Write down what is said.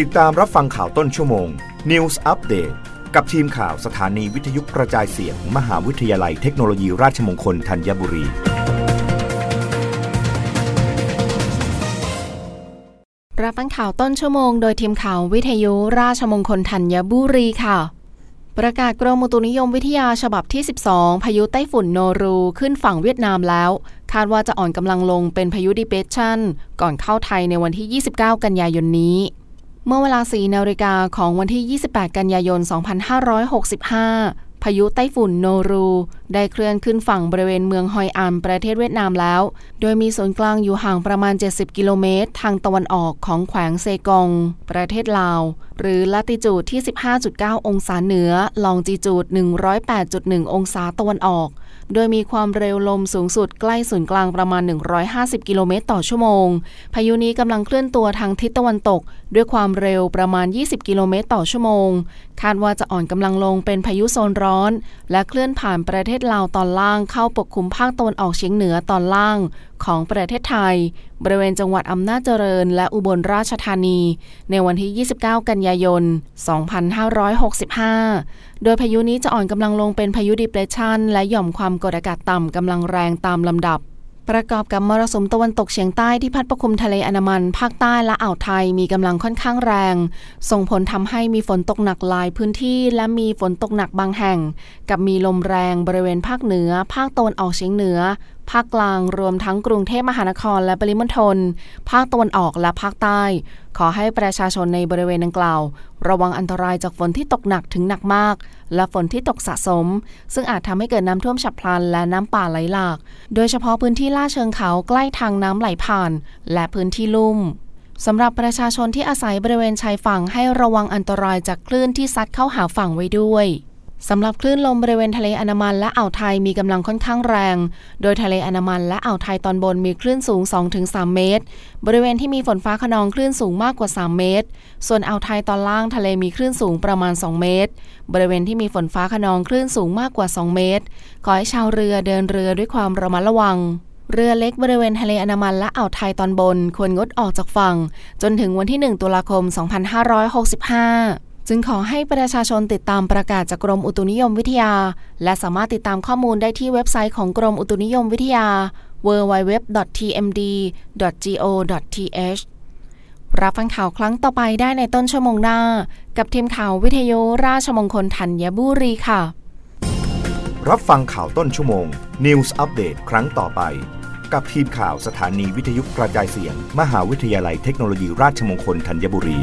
ติดตามรับฟังข่าวต้นชั่วโมง News Update กับทีมข่าวสถานีวิทยุกระจายเสียงมมหาวิทยาลัยเทคโนโลยีราชมงคลธัญบุรี รับฟังข่าวต้นชั่วโมงโดยทีมข่าววิทยุราชมงคลธัญบุรีค่ะ ประกาศกรมอุตุนิยมวิทยาฉบับที่ 12 พายุไต้ฝุ่นโนรูขึ้นฝั่งเวียดนามแล้ว คาดว่าจะอ่อนกำลังลงเป็นพายุดิเปชันก่อนเข้าไทยในวันที่ 29 กันยายนนี้ เมื่อเวลา 4 นาฬิกาของวันที่ 28 กันยายน 2565 พายุไต้ฝุ่นโนรู ได้เคลื่อนขึ้นฝั่งบริเวณเมืองฮอยอันประเทศเวียดนามแล้ว โดยมีศูนย์กลางอยู่ห่างประมาณ 70 กิโลเมตร ทางตะวันออกของแขวงเซกง ประเทศลาว หรือละติจูดที่ 15.9 องศาเหนือ ลองจิจูด 108.1 องศาตะวันออก โดยมีความเร็วลมสูงสุดใกล้ศูนย์กลางประมาณ 150 กิโลเมตรต่อชั่วโมง พายุนี้กำลังเคลื่อนตัวทางทิศตะวันตก ด้วยความเร็วประมาณ 20 กิโลเมตรต่อชั่วโมง คาดว่าจะอ่อนกำลังลงเป็นพายุโซนร้อนและเคลื่อนผ่านประเทศลาวตอนล่างเข้าปกคลุมภาคตะวันออกเฉียงเหนือตอนล่างของประเทศไทย บริเวณจังหวัดอำนาจเจริญ และอุบลราชธานี ในวันที่ 29 กันยายน 2565 โดยพายุนี้จะอ่อนกำลังลงเป็นพายุดิเพรชันและหย่อมความกดอากาศต่ำกำลังแรงตามลำดับ ประกอบกับมรสุมตะวันตกเฉียงใต้ที่พัดปกคลุมทะเลอันมัน ภาคใต้และอ่าวไทยมีกำลังค่อนข้างแรง ส่งผลทำให้มีฝนตกหนักหลายพื้นที่ และมีฝนตกหนักบางแห่ง กับมีลมแรงบริเวณภาคเหนือ ภาคตะวันออกเฉียงเหนือ ภาคกลางรวมทั้งกรุงเทพมหานครและปริมณฑล ภาคตะวันออกและภาคใต้ ขอให้ประชาชนในบริเวณดังกล่าว ระวังอันตรายจากฝนที่ตกหนักถึงหนักมาก และฝนที่ตกสะสม ซึ่งอาจทำให้เกิดน้ำท่วมฉับพลันและน้ำป่าไหลหลาก โดยเฉพาะพื้นที่ล่าเชิงเขาใกล้ทางน้ำไหลผ่าน และพื้นที่ลุ่มสำหรับประชาชนที่อาศัยบริเวณชายฝั่งให้ระวังอันตรายจากคลื่นที่ซัดเข้าหาฝั่งไว้ด้วย สำหรับคลื่นลมบริเวณทะเลอันามันและอ่าวไทยมีกำลังค่อนข้างแรง โดยทะเลอันามันและอ่าวไทยตอนบนมีคลื่นสูง 2-3 เมตร บริเวณที่มีฝนฟ้าขนองคลื่นสูงมากกว่า 3 เมตร ส่วนอ่าวไทยตอนล่างทะเลมีคลื่นสูงประมาณ 2 เมตร บริเวณที่มีฝนฟ้าขนองคลื่นสูงมากกว่า 2 เมตร ขอให้ชาวเรือเดินเรือด้วยความระมัดระวัง เรือเล็กบริเวณทะเลอันามันและอ่าวไทยตอนบน ควรงดออกจากฝั่ง จนถึงวันที่ 1 ตุลาคม 2565 จึงขอให้ประชาชนติดตามประกาศจากกรมอุตุนิยมวิทยา และสามารถติดตามข้อมูลได้ที่เว็บไซต์ของกรมอุตุนิยมวิทยา www.tmd.go.th รับฟังข่าวครั้งต่อไปได้ในต้นชั่วโมงหน้า กับทีมข่าววิทยุราชมงคลธัญบุรีค่ะ รับฟังข่าวต้นชั่วโมง News อัปเดตครั้งต่อไป กับทีมข่าวสถานีวิทยุกระจายเสียง มหาวิทยาลัยเทคโนโลยีราชมงคลธัญบุรี